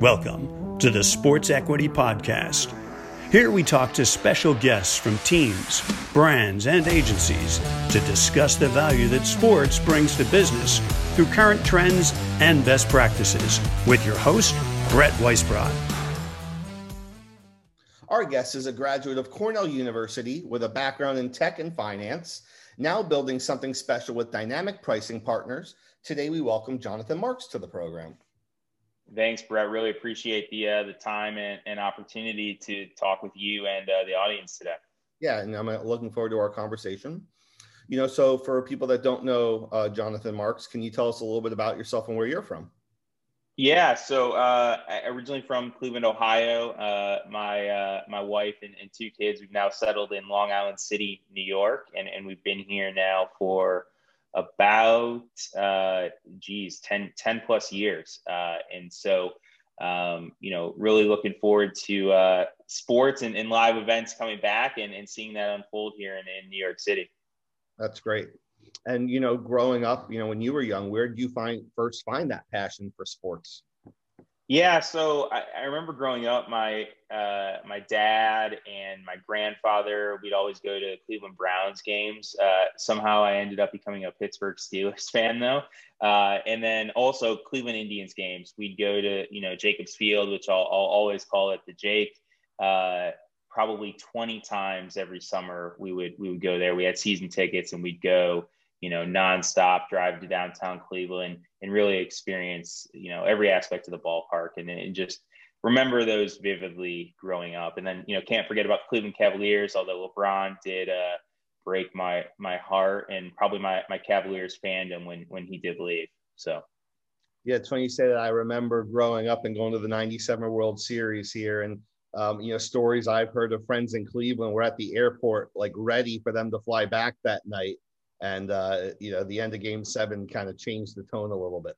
Welcome to the Sports Equity Podcast. Here we talk to special guests from teams, brands, and agencies to discuss the value that sports brings to business through current trends and best practices with your host, Brett Weisbrot. Our guest is a graduate of Cornell University with a background in tech and finance, now building something special with dynamic pricing partners. Today, we welcome Jonathan Marks to the program. Thanks, Brett. Really appreciate the uh, the time and, and, opportunity to talk with you and uh, the audience today. Yeah, and I'm uh, looking forward to our conversation. You know, so for people that don't know uh, Jonathan Marks, can you tell us a little bit about yourself and where you're from? Yeah, so uh, originally from Cleveland, Ohio. Uh, my uh, my wife and, and, two kids. We've now settled in Long Island City, New York, and, and we've been here now for about uh, geez 10, 10 plus years. Uh, and so um, you know really looking forward to uh, sports and, and, live events coming back and, and seeing that unfold here in, in new york city. That's great. And you know growing up you know when you were young where did you find first find that passion for sports yeah, so I, I, remember growing up, my uh, my dad and my grandfather, we'd always go to Cleveland Browns games. Uh, somehow, I ended up becoming a Pittsburgh Steelers fan, though. Uh, and then also Cleveland Indians games. We'd go to you know Jacobs Field, which I'll, I'll always call it the Jake. Uh, probably 20 times every summer, we would we would go there. We had season tickets, and we'd go you know, nonstop drive to downtown Cleveland and really experience, you know, every aspect of the ballpark and, and just remember those vividly growing up. And then, you know, can't forget about the Cleveland Cavaliers, although LeBron did uh, break my my heart and probably my my Cavaliers fandom when when he did leave. So yeah, it's funny you say that. I remember growing up and going to the 97 World Series here and um, you know, stories I've heard of friends in Cleveland were at the airport, like ready for them to fly back that night and uh, you know the end of game seven kind of changed the tone a little bit.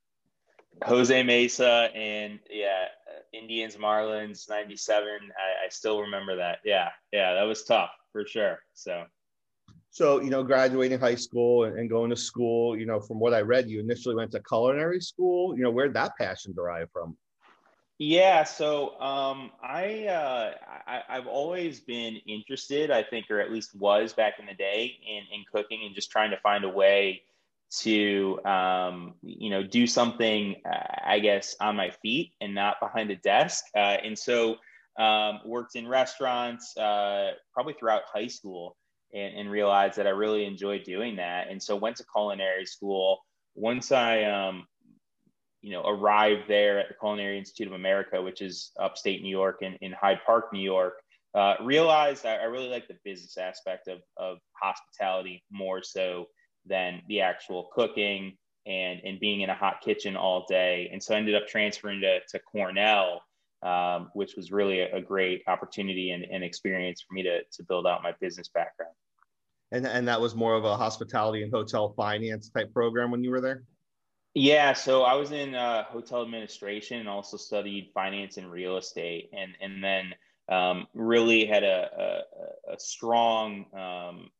Jose mesa and yeah indians marlins 97 I, I, still remember that. Yeah yeah that was tough for sure so. So you know graduating high school and, and going to school you know from what i read you initially went to culinary school. You know where'd that passion derive from yeah, so um, I, uh, I have always been interested, I think, or at least was back in the day in in cooking and just trying to find a way to um, you know do something, uh, I guess, on my feet and not behind a desk. Uh, and so um, worked in restaurants uh, probably throughout high school and, and realized that I really enjoyed doing that. And so went to culinary school. Once I um, you know, arrived there at the Culinary Institute of America, which is upstate New York in, in Hyde Park, New York, uh, realized I, I, really like the business aspect of, of hospitality more so than the actual cooking and, and being in a hot kitchen all day. And so I ended up transferring to, to Cornell, um, which was really a, a great opportunity and, and, experience for me to, to build out my business background. And, and that was more of a hospitality and hotel finance type program when you were there? Yeah, so I was in uh, hotel administration and also studied finance and real estate, and and then um, really had a, a, a strong um,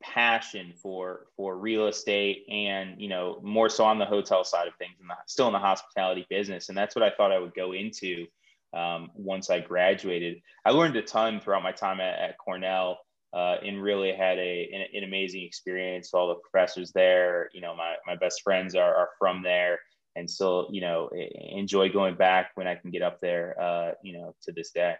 passion for for real estate, and you know more so on the hotel side of things, and still in the hospitality business, and that's what I thought I would go into um, once I graduated. I learned a ton throughout my time at, at Cornell uh, and really had a an, an, amazing experience. All the professors there, you know, my, my best friends are, are from there and still, you know, enjoy going back when I can get up there, uh, you know, to this day.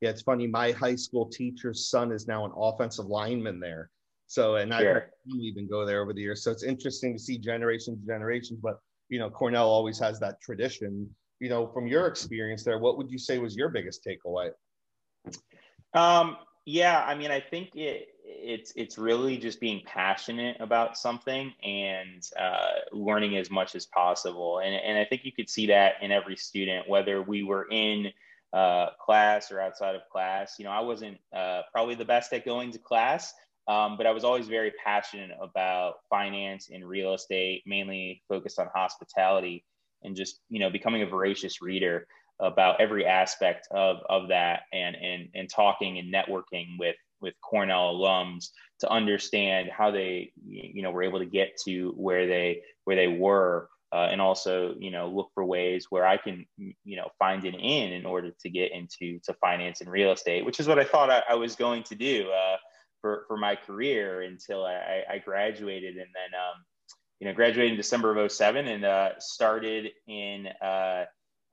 Yeah, it's funny. My high school teacher's son is now an offensive lineman there. So, and sure. I've even go there over the years. So it's interesting to see generations and generations. But you know, Cornell always has that tradition. You know, from your experience there, what would you say was your biggest takeaway? Um, yeah, I mean, I think it it's it's really just being passionate about something and uh, learning as much as possible. And and I think you could see that in every student, whether we were in uh, class or outside of class. You know, I wasn't uh, probably the best at going to class, um, but I was always very passionate about finance and real estate, mainly focused on hospitality and just you know becoming a voracious reader about every aspect of, of that and, and, and talking and networking with, with Cornell alums to understand how they, you know, were able to get to where they, where they were. uh, and also you know look for ways where I can you know find an in in order to get into to finance and real estate, which is what I thought I, I was going to do uh, for for my career until I, I graduated, and then um, you know graduated in December of 07 and uh, started in uh,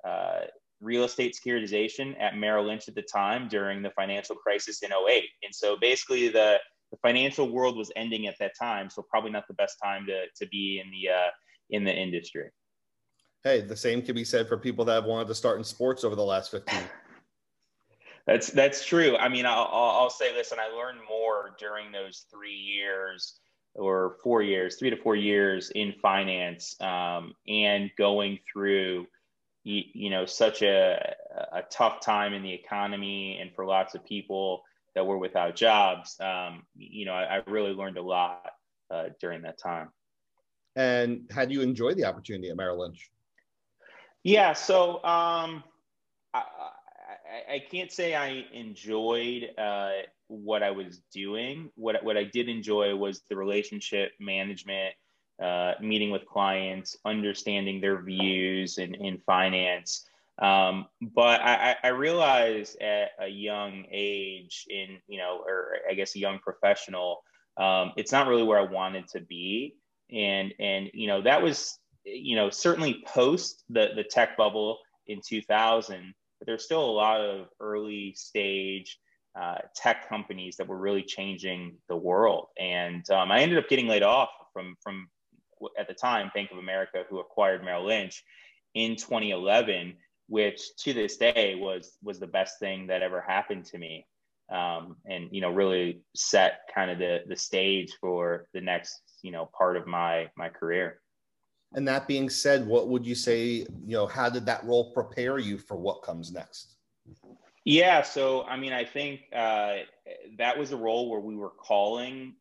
uh, real estate securitization at Merrill Lynch at the time during the financial crisis in 08. And so basically the the financial world was ending at that time, so probably not the best time to to be in the uh, in the industry. Hey, the same can be said for people that have wanted to start in sports over the last 15. that's that's true. I mean, I'll, I'll say this, and I learned more during those three years or four years, three to four years in finance, um, and going through you, you know such a, a tough time in the economy and for lots of people that were without jobs, um, you know, I, I, really learned a lot uh, during that time. And how do you enjoy the opportunity at Merrill Lynch? Yeah, so um, I, I, I, can't say I enjoyed uh, what I was doing. What what I did enjoy was the relationship management, uh, meeting with clients, understanding their views in, in finance. Um, but I, I realized at a young age, in you know, or I guess a young professional, um, it's not really where I wanted to be, and and you know that was you know certainly post the the tech bubble in 2000, but there's still a lot of early stage uh, tech companies that were really changing the world, and um, I ended up getting laid off from from at the time Bank of America, who acquired Merrill Lynch in 2011 which to this day was was the best thing that ever happened to me. Um, and you know really set kind of the the stage for the next you know part of my my career. And that being said what would you say you know how did that role prepare you for what comes next? Yeah so i mean i think uh, that was a role where we were calling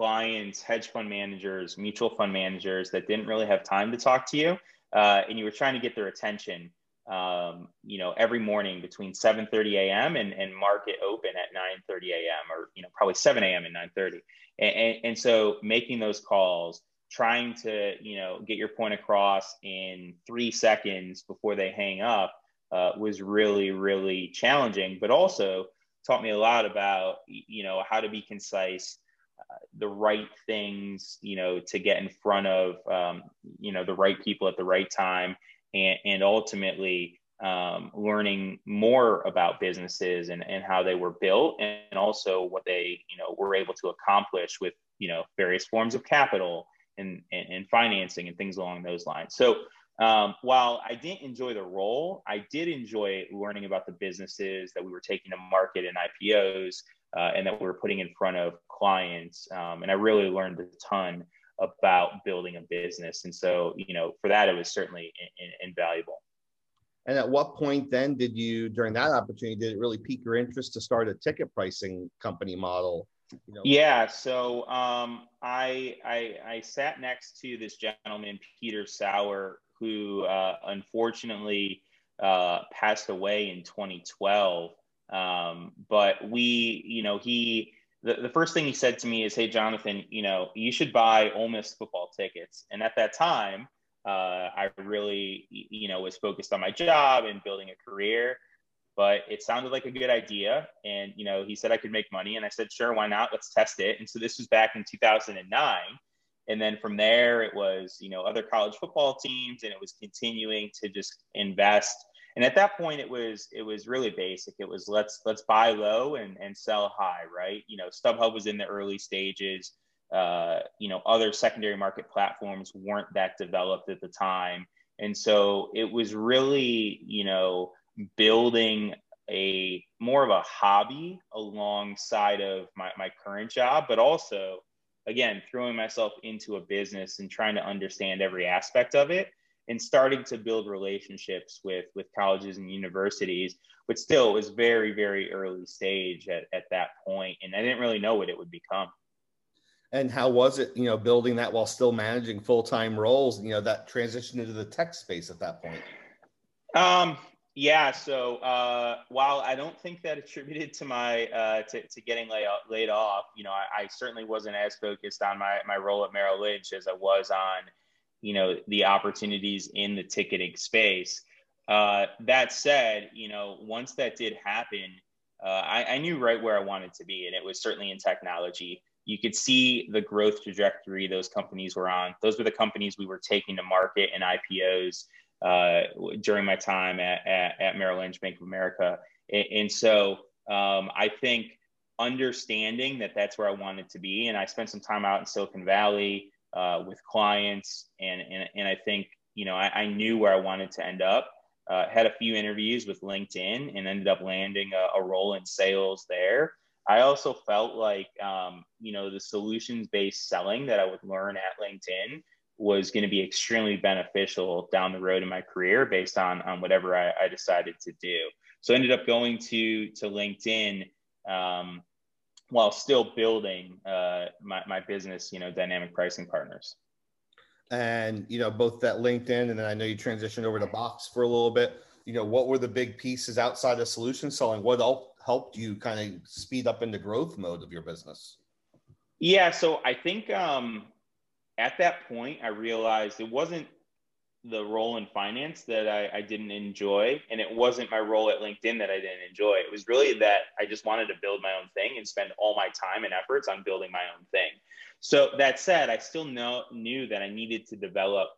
clients hedge fund managers mutual fund managers that didn't really have time to talk to you uh, and you were trying to get their attention um, you know, every morning between 7:30 a.m. and, and market open at 9:30 a.m. or you know probably 7 a.m. and 9:30, and, and, and so making those calls, trying to you know get your point across in three seconds before they hang up uh, was really really challenging, but also taught me a lot about you know how to be concise. The right things, you know, to get in front of, um, you know, the right people at the right time, and, and ultimately um, learning more about businesses and, and how they were built and also what they you know were able to accomplish with you know various forms of capital and, and, and financing and things along those lines. So um, while i didn't enjoy the role i did enjoy learning about the businesses that we were taking to market and ipos uh, and that we were putting in front of clients um, and i really learned a ton about building a business. And so, you know, for that, it was certainly in, in, invaluable. And at what point then did you, during that opportunity, did it really pique your interest to start a ticket pricing company model? You know? Yeah. So um, I, I, I sat next to this gentleman, Peter Sauer, who uh, unfortunately uh, passed away in 2012. Um, but we, you know, he the, the first thing he said to me is, Hey, Jonathan, you know, you should buy Ole Miss football tickets. And at that time, uh, I really, you know, was focused on my job and building a career, but it sounded like a good idea. And, you know, he said I could make money. And I said, sure, why not? Let's test it. And so this was back in 2009. And then from there, it was, you know, other college football teams, and it was continuing to just invest and at that point it was it was really basic. It was let's let's buy low and and sell high right? You know stubhub was in the early stages. Uh, you know other secondary market platforms weren't that developed at the time. And so it was really you know building a more of a hobby alongside of my, my current job but also again throwing myself into a business and trying to understand every aspect of it and starting to build relationships with with colleges and universities but still it was very very early stage at, at that point and i didn't really know what it would become. And how was it you know building that while still managing full-time roles you know that transition into the tech space at that point? Um yeah so uh, while i don't think that attributed to my uh, to, to getting laid, laid off you know I, I certainly wasn't as focused on my, my role at merrill lynch as i was on you know, the opportunities in the ticketing space. Uh, that said, you know, once that did happen, uh, I, I, knew right where I wanted to be, and it was certainly in technology. You could see the growth trajectory those companies were on. Those were the companies we were taking to market and IPOs uh, during my time at, at, at, Merrill Lynch, Bank of America. And, and so um, I think understanding that that's where I wanted to be, and I spent some time out in Silicon Valley uh, with clients, and, and, and I think you know I, I knew where I wanted to end up uh, had a few interviews with LinkedIn and ended up landing a, a role in sales there. I also felt like, um, you know, the solutions based selling that I would learn at LinkedIn was going to be extremely beneficial down the road in my career based on, on whatever I, I decided to do. So I ended up going to, to LinkedIn um, while still building uh, my, my business, you know, dynamic pricing partners. And you know both that linkedin and then i know you transitioned over to box for a little bit. You know what were the big pieces outside of solution selling? What helped you kind of speed up into growth mode of your business? Yeah so i think um, at that point i realized it wasn't the role in finance that I, I didn't enjoy and it wasn't my role at linkedin that i didn't enjoy it was really that i just wanted to build my own thing and spend all my time and efforts on building my own thing so that said, I still know, knew that I needed to develop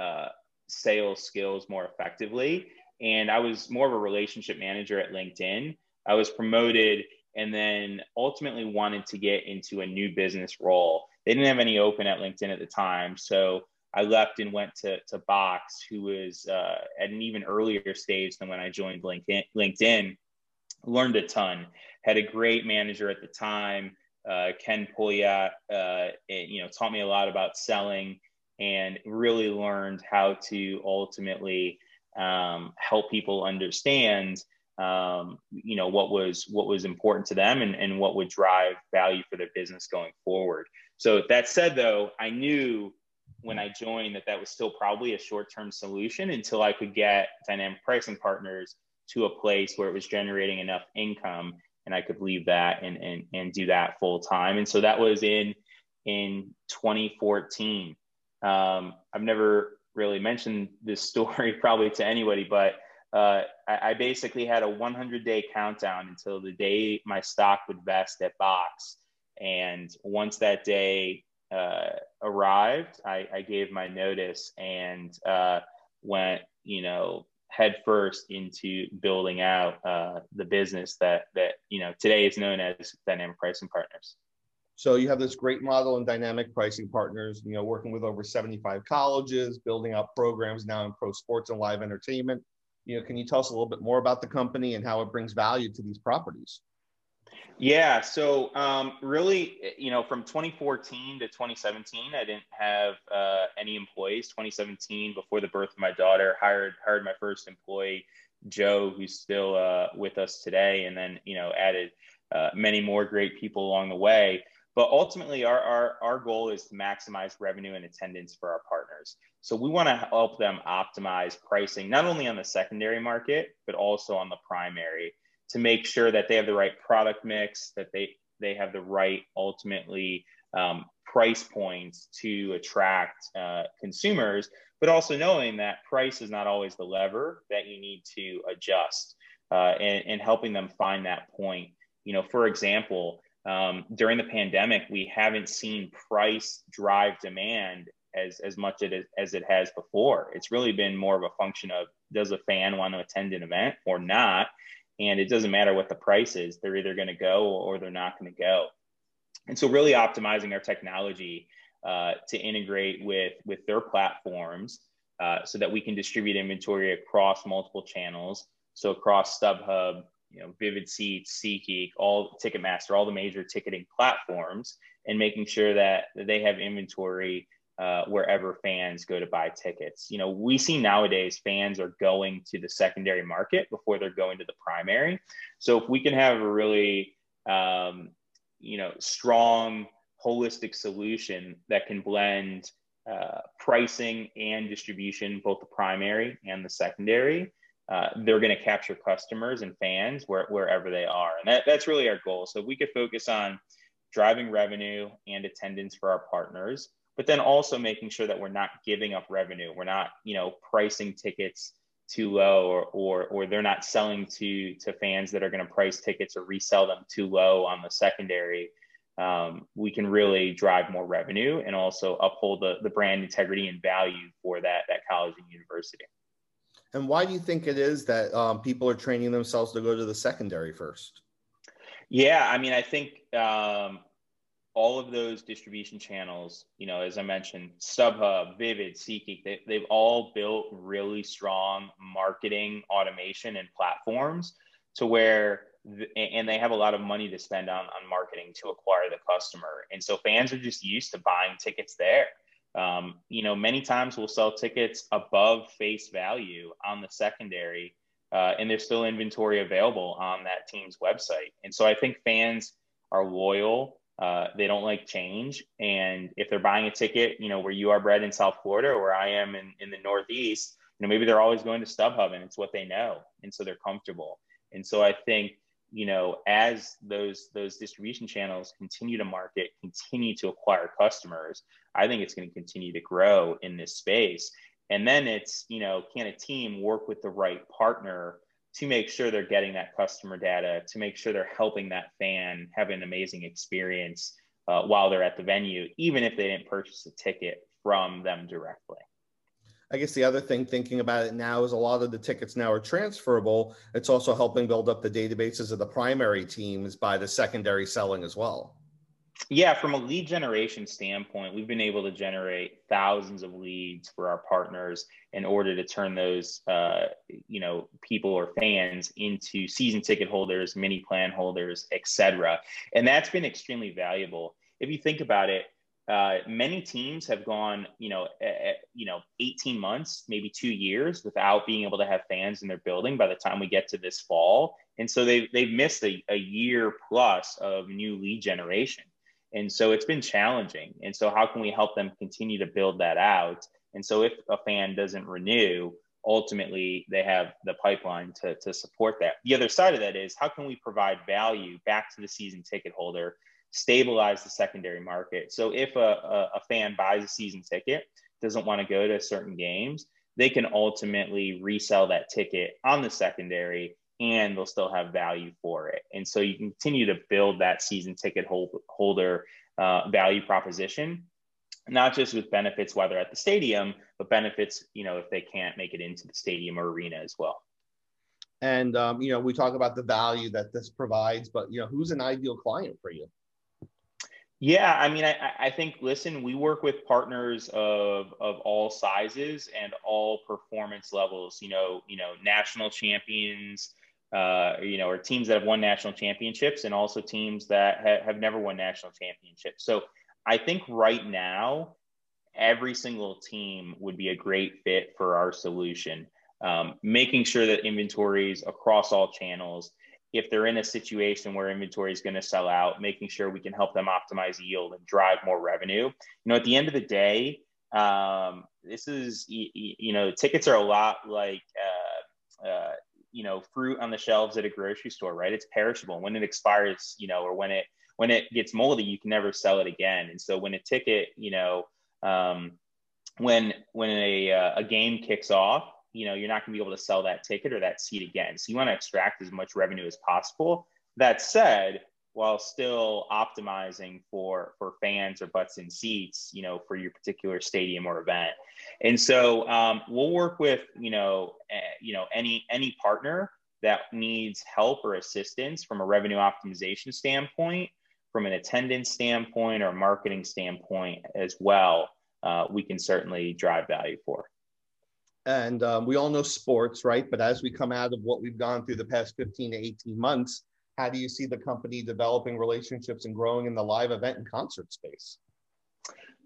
uh, sales skills more effectively. And I was more of a relationship manager at LinkedIn. I was promoted and then ultimately wanted to get into a new business role. They didn't have any open at LinkedIn at the time. So I left and went to, to Box, who was uh, at an even earlier stage than when I joined LinkedIn. LinkedIn. Learned a ton, had a great manager at the time uh, Ken Pouliot, uh, you know, taught me a lot about selling and really learned how to ultimately um, help people understand, um, you know, what was what was important to them and, and what would drive value for their business going forward. So that said, though, I knew when I joined that that was still probably a short-term solution until I could get dynamic pricing partners to a place where it was generating enough income and I could leave that and and and do that full time. And so that was in in 2014. Um, I've never really mentioned this story probably to anybody, but uh, I, I, basically had a 100 day countdown until the day my stock would vest at Box. And once that day uh, arrived, I, I, gave my notice and uh, went, you know, headfirst into building out uh, the business that that you know today is known as dynamic pricing partners. So you have this great model in dynamic pricing partners you know working with over 75 colleges building out programs now in pro sports and live entertainment. You know can you tell us a little bit more about the company and how it brings value to these properties yeah. So um, really, you know, from 2014 to 2017, I didn't have uh, any employees. 2017, before the birth of my daughter, hired hired my first employee, Joe, who's still uh, with us today, and then you know added uh, many more great people along the way. But ultimately, our, our, our goal is to maximize revenue and attendance for our partners. So we want to help them optimize pricing, not only on the secondary market, but also on the primary to make sure that they have the right product mix, that they they have the right ultimately um, price points to attract uh, consumers, but also knowing that price is not always the lever that you need to adjust uh, and, and helping them find that point. You know, for example, um, during the pandemic, we haven't seen price drive demand as, as much as it has before. It's really been more of a function of does a fan want to attend an event or not? And it doesn't matter what the price is they're either going to go or they're not going to go. And so really optimizing our technology uh, to integrate with with their platforms uh, so that we can distribute inventory across multiple channels. So across stubhub you know vivid seats SeatGeek all ticketmaster all the major ticketing platforms and making sure that they have inventory uh, wherever fans go to buy tickets. You know, we see nowadays fans are going to the secondary market before they're going to the primary. So if we can have a really, um, you know, strong holistic solution that can blend uh, pricing and distribution, both the primary and the secondary, uh, they're going to capture customers and fans where, wherever they are. And that, that's really our goal. So we could focus on driving revenue and attendance for our partners but then also making sure that we're not giving up revenue. We're not, you know, pricing tickets too low or or or they're not selling to to fans that are going to price tickets or resell them too low on the secondary. Um, we can really drive more revenue and also uphold the, the brand integrity and value for that that college and university. And why do you think it is that um, people are training themselves to go to the secondary first? Yeah, I mean, I think um, all of those distribution channels, you know, as I mentioned, StubHub, Vivid, SeatGeek, they, they've all built really strong marketing automation and platforms to where, and they have a lot of money to spend on, on marketing to acquire the customer. And so fans are just used to buying tickets there. Um, you know, many times we'll sell tickets above face value on the secondary, uh, and there's still inventory available on that team's website. And so I think fans are loyal uh, they don't like change. And if they're buying a ticket, you know, where you are Brett in South Florida or where I am in, in the Northeast, you know, maybe they're always going to StubHub and it's what they know. And so they're comfortable. And so I think, you know, as those those distribution channels continue to market, continue to acquire customers, I think it's going to continue to grow in this space. And then it's, you know, can a team work with the right partner to make sure they're getting that customer data, to make sure they're helping that fan have an amazing experience uh, while they're at the venue, even if they didn't purchase a ticket from them directly. I guess the other thing, thinking about it now, is a lot of the tickets now are transferable. It's also helping build up the databases of the primary teams by the secondary selling as well. Yeah, from a lead generation standpoint, we've been able to generate thousands of leads for our partners in order to turn those, uh, you know, people or fans into season ticket holders, mini plan holders, etc. And that's been extremely valuable. If you think about it, uh, many teams have gone, you know, you know, 18 months, maybe two years without being able to have fans in their building by the time we get to this fall. And so they've, they've missed a, a year plus of new lead generation. And so it's been challenging. And so, how can we help them continue to build that out? And so, if a fan doesn't renew, ultimately they have the pipeline to, to support that. The other side of that is how can we provide value back to the season ticket holder, stabilize the secondary market? So, if a, a, a fan buys a season ticket, doesn't want to go to certain games, they can ultimately resell that ticket on the secondary and they'll still have value for it. And so you continue to build that season ticket hold, holder uh, value proposition, not just with benefits while they're at the stadium, but benefits, you know, if they can't make it into the stadium or arena as well. And um, you know, we talk about the value that this provides, but you know, who's an ideal client for you? Yeah, I mean, I, I think listen, we work with partners of of all sizes and all performance levels. You know, you know, national champions, uh, you know, or teams that have won national championships and also teams that ha- have never won national championships. So I think right now, every single team would be a great fit for our solution. Um, making sure that inventories across all channels, if they're in a situation where inventory is going to sell out, making sure we can help them optimize yield and drive more revenue. You know, at the end of the day, um, this is, you, know, tickets are a lot like, uh, uh, you know fruit on the shelves at a grocery store right? It's perishable. When it expires you know or when it when it gets moldy you can never sell it again. And so when a ticket you know um, when when a, uh, a game kicks off you know you're not going to be able to sell that ticket or that seat again. So you want to extract as much revenue as possible. That said while still optimizing for for fans or butts in seats you know for your particular stadium or event. And so um, we'll work with you know uh, you know any any partner that needs help or assistance from a revenue optimization standpoint from an attendance standpoint or marketing standpoint as well uh, we can certainly drive value for. And um, we all know sports right? But as we come out of what we've gone through the past 15 to 18 months how do you see the company developing relationships and growing in the live event and concert space?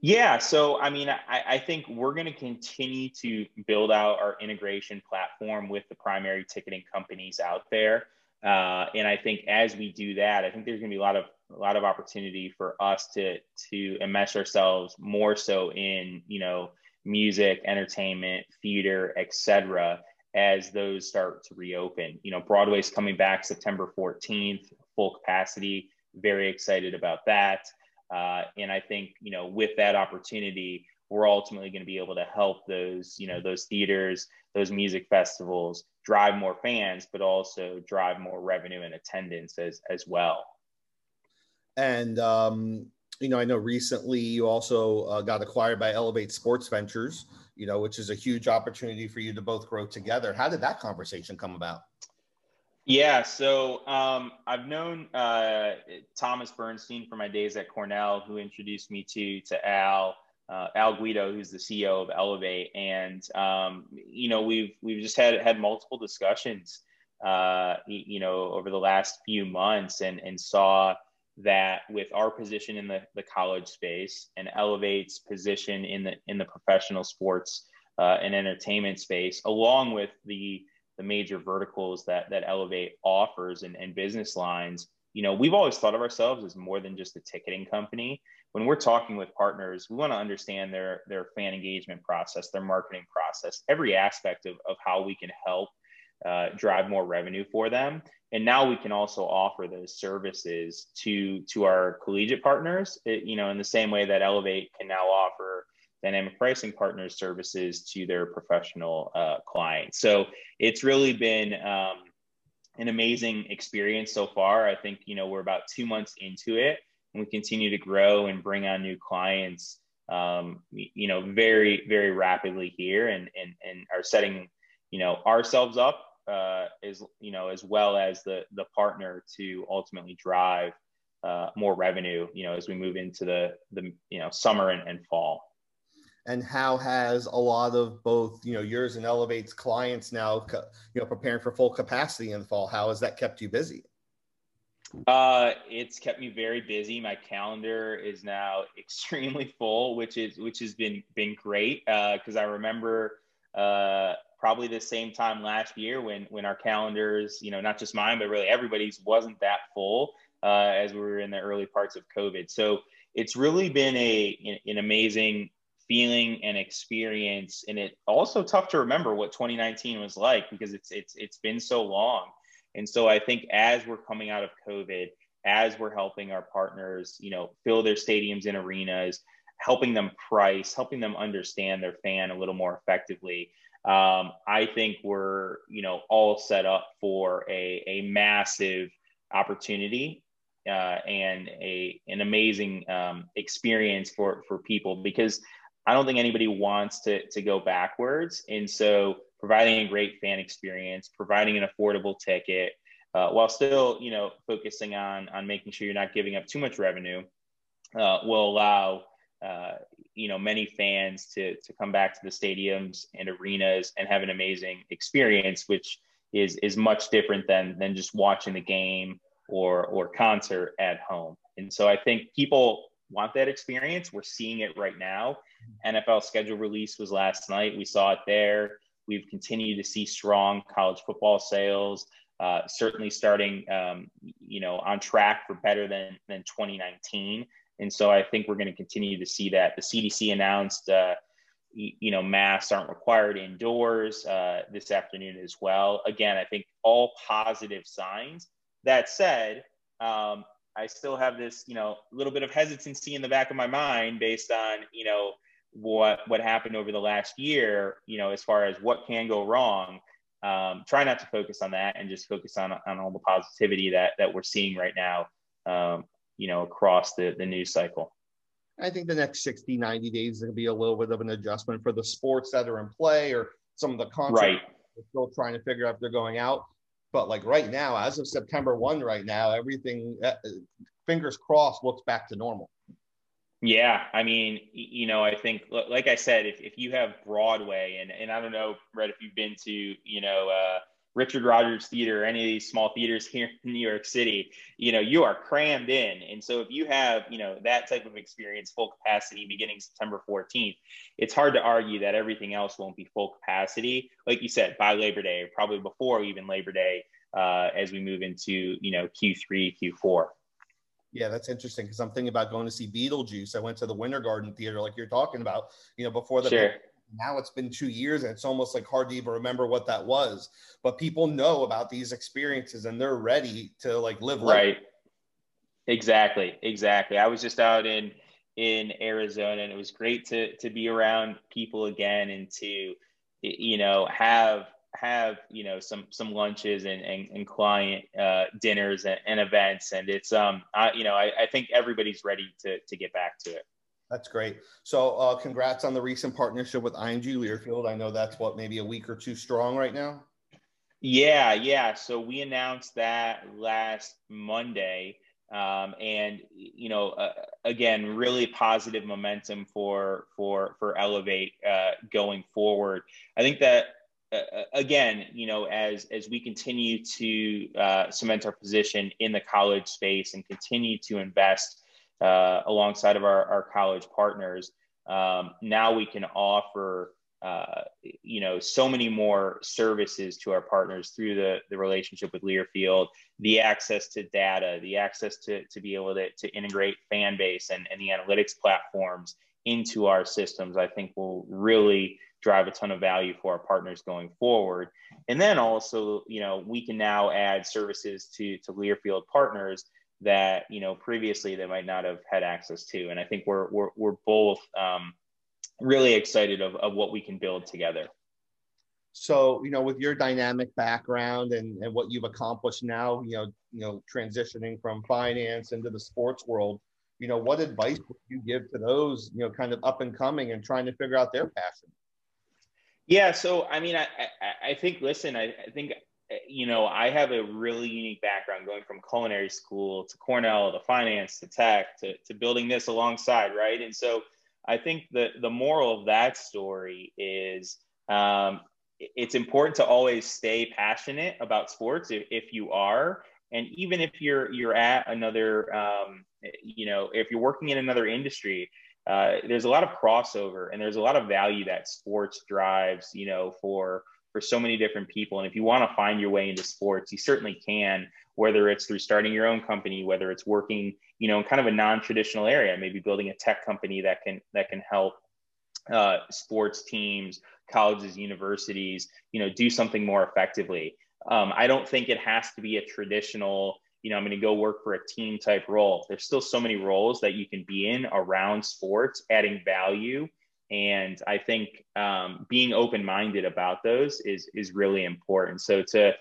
Yeah, so I mean, I, I think we're going to continue to build out our integration platform with the primary ticketing companies out there, uh, and I think as we do that, I think there's going to be a lot of a lot of opportunity for us to to enmesh ourselves more so in you know music, entertainment, theater, etc as those start to reopen. You know, Broadway's coming back September 14th, full capacity. Very excited about that. Uh, and I think, you know, with that opportunity, we're ultimately going to be able to help those, you know, those theaters, those music festivals drive more fans, but also drive more revenue and attendance as, as well. And, um, you know, I know recently you also uh, got acquired by Elevate Sports Ventures, you know, which is a huge opportunity for you to both grow together. How did that conversation come about? Yeah, so um, I've known uh, Thomas Bernstein from my days at Cornell, who introduced me to to Al. Uh, Al Guido, who's the CEO of Elevate, and um, you know we've we've just had had multiple discussions, uh, you know, over the last few months, and and saw that with our position in the, the college space and Elevate's position in the in the professional sports uh, and entertainment space, along with the the major verticals that that Elevate offers and, and business lines, you know, we've always thought of ourselves as more than just a ticketing company. When we're talking with partners, we want to understand their their fan engagement process, their marketing process, every aspect of, of how we can help uh, drive more revenue for them. And now we can also offer those services to to our collegiate partners. It, you know, in the same way that Elevate can now offer dynamic pricing partners services to their professional uh, clients. So it's really been um, an amazing experience so far. I think you know we're about two months into it, and we continue to grow and bring on new clients. Um, you know, very very rapidly here, and and and are setting you know ourselves up uh, as you know as well as the the partner to ultimately drive uh, more revenue. You know, as we move into the the you know summer and, and fall and how has a lot of both you know yours and elevates clients now you know preparing for full capacity in the fall how has that kept you busy uh, it's kept me very busy. My calendar is now extremely full, which is which has been been great. Because uh, I remember uh, probably the same time last year when when our calendars, you know, not just mine but really everybody's wasn't that full uh, as we were in the early parts of COVID. So it's really been a an amazing feeling and experience and it also tough to remember what 2019 was like because it's it's it's been so long and so i think as we're coming out of covid as we're helping our partners you know fill their stadiums and arenas helping them price helping them understand their fan a little more effectively um, i think we're you know all set up for a, a massive opportunity uh, and a an amazing um, experience for for people because I don't think anybody wants to, to go backwards. And so providing a great fan experience, providing an affordable ticket, uh, while still, you know, focusing on, on making sure you're not giving up too much revenue, uh, will allow, uh, you know, many fans to, to come back to the stadiums and arenas and have an amazing experience, which is, is much different than, than just watching the game or, or concert at home. And so I think people want that experience. We're seeing it right now. NFL schedule release was last night. We saw it there. We've continued to see strong college football sales. Uh, certainly starting, um, you know, on track for better than than 2019. And so I think we're going to continue to see that. The CDC announced, uh, you know, masks aren't required indoors uh, this afternoon as well. Again, I think all positive signs. That said, um, I still have this, you know, little bit of hesitancy in the back of my mind based on, you know, what what happened over the last year, you know, as far as what can go wrong. Um, try not to focus on that and just focus on on all the positivity that that we're seeing right now, um, you know, across the the news cycle. I think the next 60, 90 days is going to be a little bit of an adjustment for the sports that are in play or some of the content. Right. We're still trying to figure out if they're going out. But like right now, as of September 1, right now, everything, uh, fingers crossed, looks back to normal. Yeah, I mean, you know, I think, like I said, if, if you have Broadway, and, and I don't know, Brett, if you've been to, you know, uh, Richard Rodgers Theater or any of these small theaters here in New York City, you know, you are crammed in. And so if you have, you know, that type of experience, full capacity beginning September 14th, it's hard to argue that everything else won't be full capacity. Like you said, by Labor Day, probably before even Labor Day, uh, as we move into, you know, Q3, Q4. Yeah, that's interesting because I'm thinking about going to see Beetlejuice. I went to the Winter Garden Theater, like you're talking about, you know, before the sure now it's been two years and it's almost like hard to even remember what that was but people know about these experiences and they're ready to like live right Exactly, exactly. I was just out in in Arizona, and it was great to to be around people again and to you know have have you know some some lunches and and, and client uh, dinners and, and, events, and it's um I, you know I, I think everybody's ready to to get back to it. That's great. So, uh, congrats on the recent partnership with IMG Learfield. I know that's what maybe a week or two strong right now. Yeah, yeah. So we announced that last Monday, um, and you know, uh, again, really positive momentum for for for Elevate uh, going forward. I think that uh, uh again, you know, as as we continue to uh, cement our position in the college space and continue to invest uh, alongside of our, our college partners, um, now we can offer uh, you know so many more services to our partners through the, the relationship with Learfield, the access to data, the access to, to be able to, to integrate fan base and, and the analytics platforms into our systems, I think will really drive a ton of value for our partners going forward. And then also, you know, we can now add services to, to Learfield partners that, you know, previously they might not have had access to. And I think we're, we're, we're both um, really excited of, of what we can build together. So, you know, with your dynamic background and, and what you've accomplished now, you know, you know, transitioning from finance into the sports world, you know, what advice would you give to those, you know, kind of up and coming and trying to figure out their passion? Yeah. So, I mean, I, I, I think, listen, I, I think, you know, I have a really unique background going from culinary school to Cornell to finance to tech to, to building this alongside, right? And so, I think that the moral of that story is um, it's important to always stay passionate about sports if, if, you are, and even if you're you're at another, um, you know, if you're working in another industry, uh, there's a lot of crossover and there's a lot of value that sports drives, you know, for for so many different people. And if you want to find your way into sports, you certainly can, whether it's through starting your own company, whether it's working, you know, in kind of a non-traditional area, maybe building a tech company that can that can help uh, sports teams, colleges, universities, you know, do something more effectively. Um, I don't think it has to be a traditional, you know, I'm going to go work for a team type role. There's still so many roles that you can be in around sports, adding value and I think um, being open minded about those is is really important. So to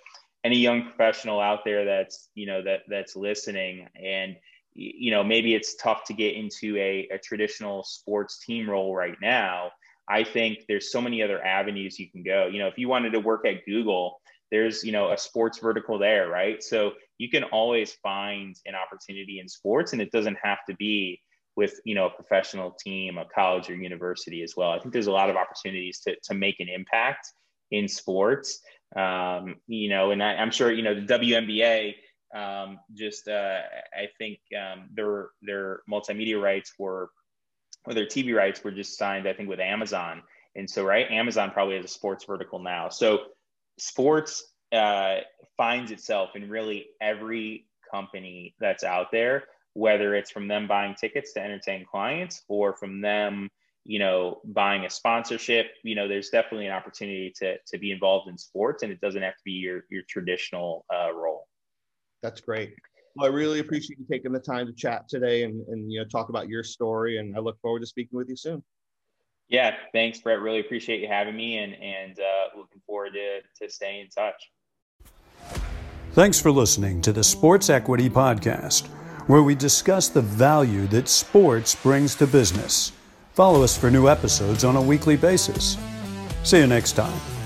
any young professional out there that's you know that that's listening and you know maybe it's tough to get into a, a traditional sports team role right now i think there's so many other avenues you can go you know if you wanted to work at google there's you know a sports vertical there right so you can always find an opportunity in sports and it doesn't have to be with you know a professional team, a college or university as well. I think there's a lot of opportunities to to make an impact in sports. Um, you know, and I, am sure you know the WNBA. Um, just uh, I think um, their their multimedia rights were or their TV rights were just signed. I think with Amazon, and so right, Amazon probably has a sports vertical now. So sports uh, finds itself in really every company that's out there whether it's from them buying tickets to entertain clients or from them you know buying a sponsorship you know there's definitely an opportunity to to be involved in sports and it doesn't have to be your your traditional uh, role. That's great. Well i really appreciate you taking the time to chat today and and you know talk about your story and i look forward to speaking with you soon. Yeah thanks brett. Really appreciate you having me and and uh, looking forward to to staying in touch. Thanks for listening to the sports equity podcast where we discuss the value that sports brings to business. Follow us for new episodes on a weekly basis. See you next time.